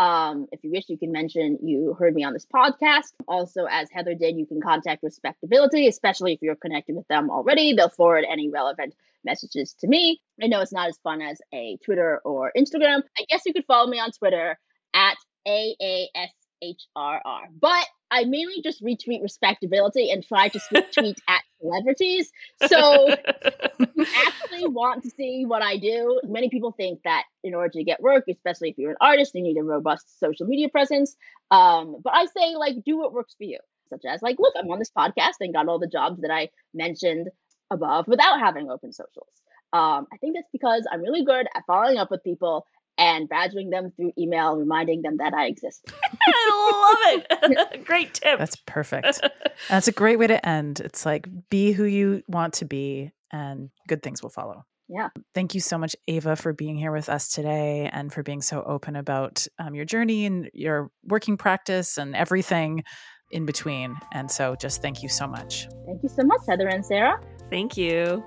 Um, if you wish, you can mention you heard me on this podcast. Also, as Heather did, you can contact Respectability, especially if you're connected with them already. They'll forward any relevant messages to me. I know it's not as fun as a Twitter or Instagram. I guess you could follow me on Twitter at AASHRR. But I mainly just retweet respectability and try to tweet at celebrities. So you actually want to see what I do. Many people think that in order to get work, especially if you're an artist, you need a robust social media presence. Um, but I say like do what works for you. Such as like, look, I'm on this podcast and got all the jobs that I mentioned above without having open socials. Um, I think that's because I'm really good at following up with people and badgering them through email, reminding them that I exist. I love it. Great tip. That's perfect. That's a great way to end. It's like be who you want to be, and good things will follow. Yeah. Thank you so much, Ava, for being here with us today and for being so open about um, your journey and your working practice and everything in between. And so just thank you so much. Thank you so much, Heather and Sarah. Thank you.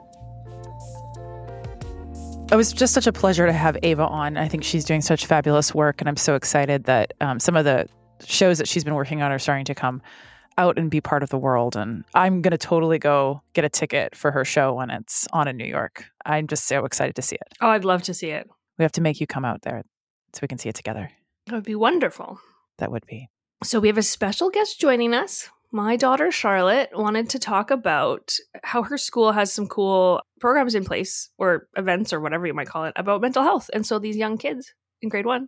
It was just such a pleasure to have Ava on. I think she's doing such fabulous work, and I'm so excited that um, some of the shows that she's been working on are starting to come out and be part of the world. And I'm going to totally go get a ticket for her show when it's on in New York. I'm just so excited to see it. Oh, I'd love to see it. We have to make you come out there so we can see it together. That would be wonderful. That would be. So we have a special guest joining us. My daughter Charlotte wanted to talk about how her school has some cool programs in place or events or whatever you might call it about mental health. And so these young kids in grade one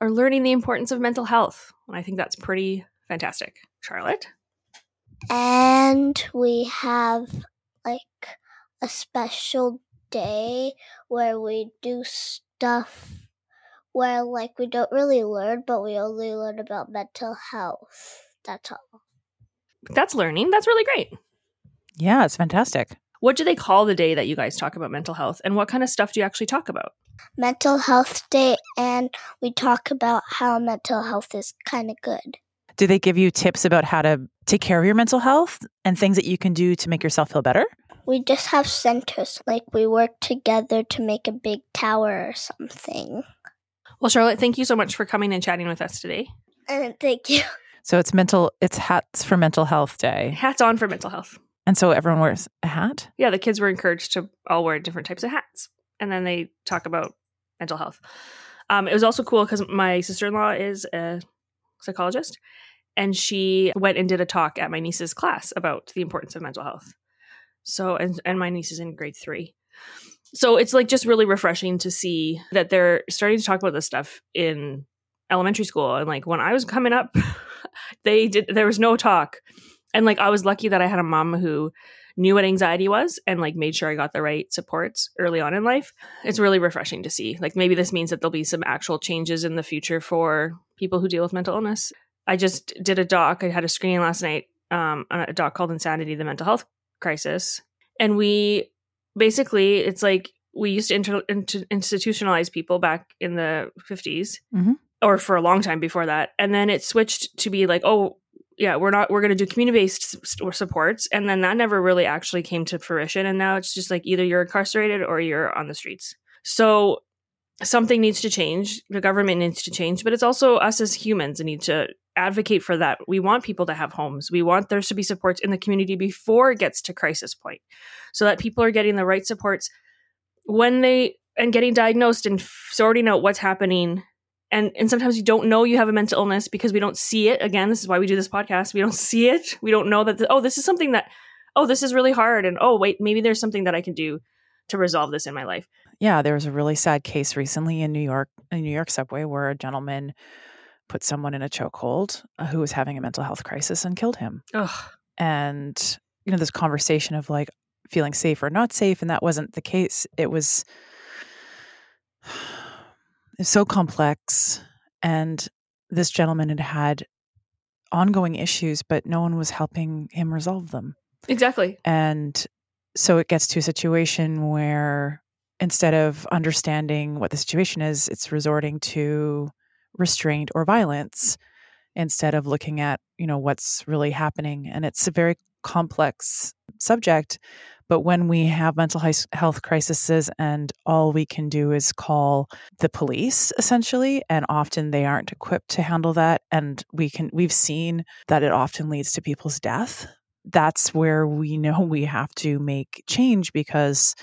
are learning the importance of mental health. And I think that's pretty fantastic. Charlotte? And we have like a special day where we do stuff where like we don't really learn, but we only learn about mental health. That's all. That's learning. That's really great. Yeah, it's fantastic. What do they call the day that you guys talk about mental health? And what kind of stuff do you actually talk about? Mental Health Day, and we talk about how mental health is kind of good. Do they give you tips about how to take care of your mental health and things that you can do to make yourself feel better? We just have centers, like we work together to make a big tower or something. Well, Charlotte, thank you so much for coming and chatting with us today. And thank you. So it's mental, it's hats for mental health day. Hats on for mental health. And so everyone wears a hat? Yeah, the kids were encouraged to all wear different types of hats. And then they talk about mental health. Um, it was also cool because my sister in law is a psychologist and she went and did a talk at my niece's class about the importance of mental health. So, and, and my niece is in grade three. So it's like just really refreshing to see that they're starting to talk about this stuff in elementary school. And like when I was coming up, they did, there was no talk. And like I was lucky that I had a mom who knew what anxiety was and like made sure I got the right supports early on in life. It's really refreshing to see. Like maybe this means that there'll be some actual changes in the future for people who deal with mental illness. I just did a doc. I had a screening last night, um, a doc called Insanity: The Mental Health Crisis, and we basically it's like we used to inter- inter- institutionalize people back in the 50s Mhm. Or for a long time before that. And then it switched to be like oh yeah we're not we're going to do community based supports. And then that never really actually came to fruition. And now it's just like either you're incarcerated or you're on the streets. So something needs to change. The government needs to change but it's also us as humans need to advocate for that. We want people to have homes. We want there to be supports in the community before it gets to crisis point so that people are getting the right supports when they and getting diagnosed and sorting out what's happening and and sometimes you don't know you have a mental illness because we don't see it again this is why we do this podcast we don't see it we don't know that the, oh this is something that oh this is really hard and oh wait maybe there's something that i can do to resolve this in my life Yeah, there was a really sad case recently in New York, in New York subway, where a gentleman put someone in a chokehold uh, who was having a mental health crisis and killed him. Ugh. And you know, this conversation of like feeling safe or not safe, and that wasn't the case. It was so complex, and this gentleman had had ongoing issues, but no one was helping him resolve them. exactly And so it gets to a situation where instead of understanding what the situation is, it's resorting to restraint or violence instead of looking at, you know, what's really happening. And it's a very complex subject. But when we have mental health crises and all we can do is call the police essentially, and often they aren't equipped to handle that. And we can, we've seen that it often leads to people's death that's where we know we have to make change because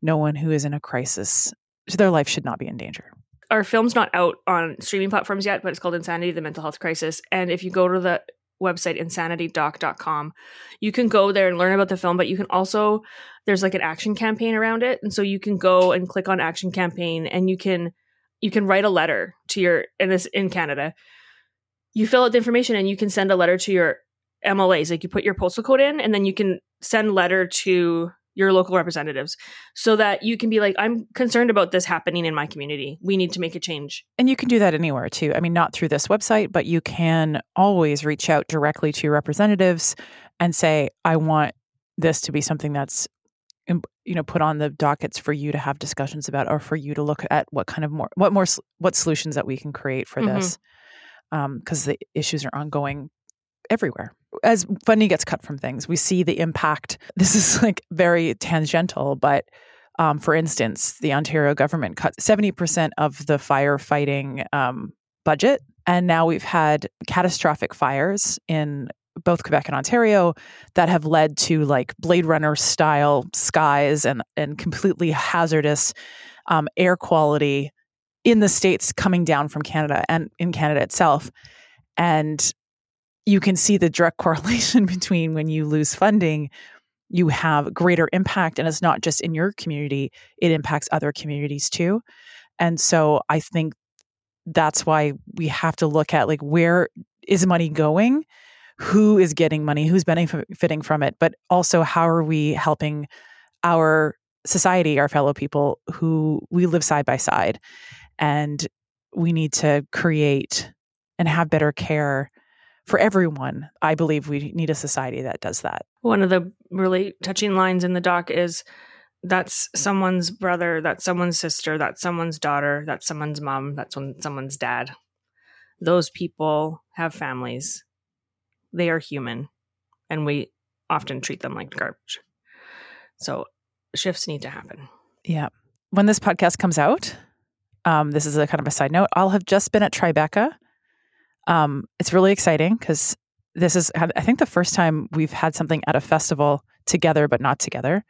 no one who is in a crisis their life should not be in danger our film's not out on streaming platforms yet, but it's called Insanity: The Mental Health Crisis. And if you go to the website insanitydoc.com, you can go there and learn about the film. But you can also there's like an action campaign around it, and so you can go and click on action campaign, and you can you can write a letter to your and this in Canada. You fill out the information, and you can send a letter to your MLAs. Like you put your postal code in, and then you can send letter to your local representatives so that you can be like i'm concerned about this happening in my community we need to make a change And you can do that anywhere too. I mean, not through this website, but you can always reach out directly to your representatives and say, I want this to be something that's you know put on the dockets for you to have discussions about or for you to look at what kind of more what more what solutions that we can create for Mhm. this because the issues are ongoing everywhere. As funding gets cut from things we see the impact. This is like very tangential but um, for instance the ontario government cut 70% of the firefighting um, budget and now we've had catastrophic fires in both Quebec and Ontario that have led to like Blade Runner style skies and and completely hazardous um, air quality in the states coming down from Canada and in Canada itself, and you can see the direct correlation between when you lose funding, you have greater impact, and it's not just in your community; it impacts other communities too. And so I think that's why we have to look at like where is money going? Who is getting money? Who's benefiting from it? But also how are we helping our society our fellow people who we live side by side? And we need to create and have better care for everyone i believe we need a society that does that. One of the really touching lines in the doc is that's someone's brother that's someone's sister that's someone's daughter that's someone's mom that's someone's dad. Those people have families. They are human and we often treat them like garbage. So shifts need to happen. Yeah. When this podcast comes out um, this is a kind of a side note i'll have just been at tribeca um, it's really exciting because this is i think the first time we've had something at a festival together but not together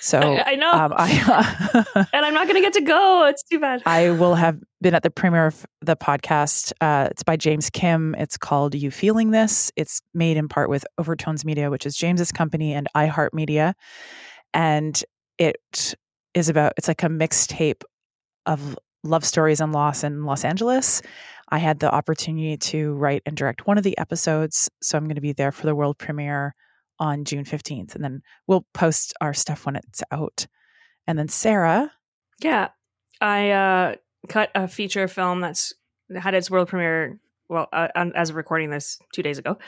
so I, I know um, I, and i'm not going to get to go it's too bad I will have been at the premiere of the podcast. Uh, it's by James Kim. It's called You Feeling This. It's made in part with Overtones Media, which is James's company, and iHeartMedia. And it is about, it's like a mixtape of love stories and loss in Los Angeles. I had the opportunity to write and direct one of the episodes. So I'm going to be there for the world premiere on June 15th. And then we'll post our stuff when it's out. And then Sarah, Yeah, I uh, cut a feature film that's had its world premiere. Well, uh, as of recording this two days ago,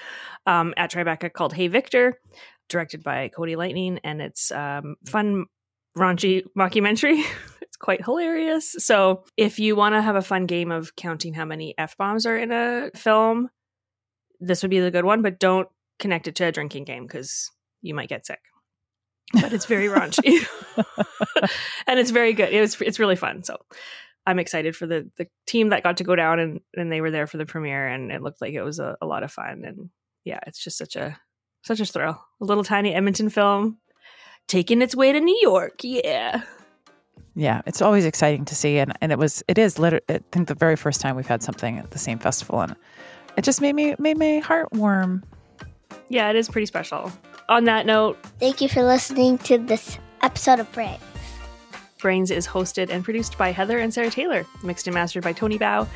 um, at Tribeca called Hey Viktor, directed by Cody Lightning, and it's um, fun, raunchy mockumentary. quite hilarious. So, if you want to have a fun game of counting how many f bombs are in a film, this would be the good one. But don't connect it to a drinking game because you might get sick. But it's very raunchy. and it's very good. It was it's really fun. So I'm excited for the the team that got to go down and and they were there for the premiere and it looked like it was a, a lot of fun and yeah, it's just such a such a thrill. A little tiny Edmonton film taking its way to New York. Yeah. Yeah, it's always exciting to see, and, and it was it is literally I think the very first time we've had something at the same festival, and it just made me made my heart warm. Yeah, it is pretty special. On that note, Thank you for listening to this episode of Brains. Brains is hosted and produced by Heather and Sarah Taylor, mixed and mastered by Tony Bao,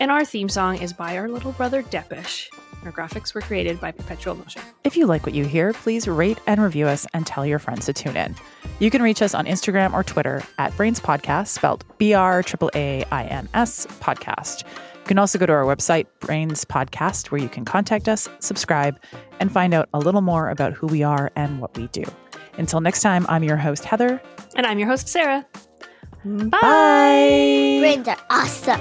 and our theme song is by our little brother Deppisch. Our graphics were created by Perpetual Notion. If you like what you hear, please rate and review us and tell your friends to tune in. You can reach us on Instagram or Twitter at Brains Podcast, spelled B R A I N S Podcast. You can also go to our website, Brains Podcast, where you can contact us, subscribe, and find out a little more about who we are and what we do. Until next time, I'm your host, Heather. And I'm your host, Sarah. Bye. Bye. Brains are awesome.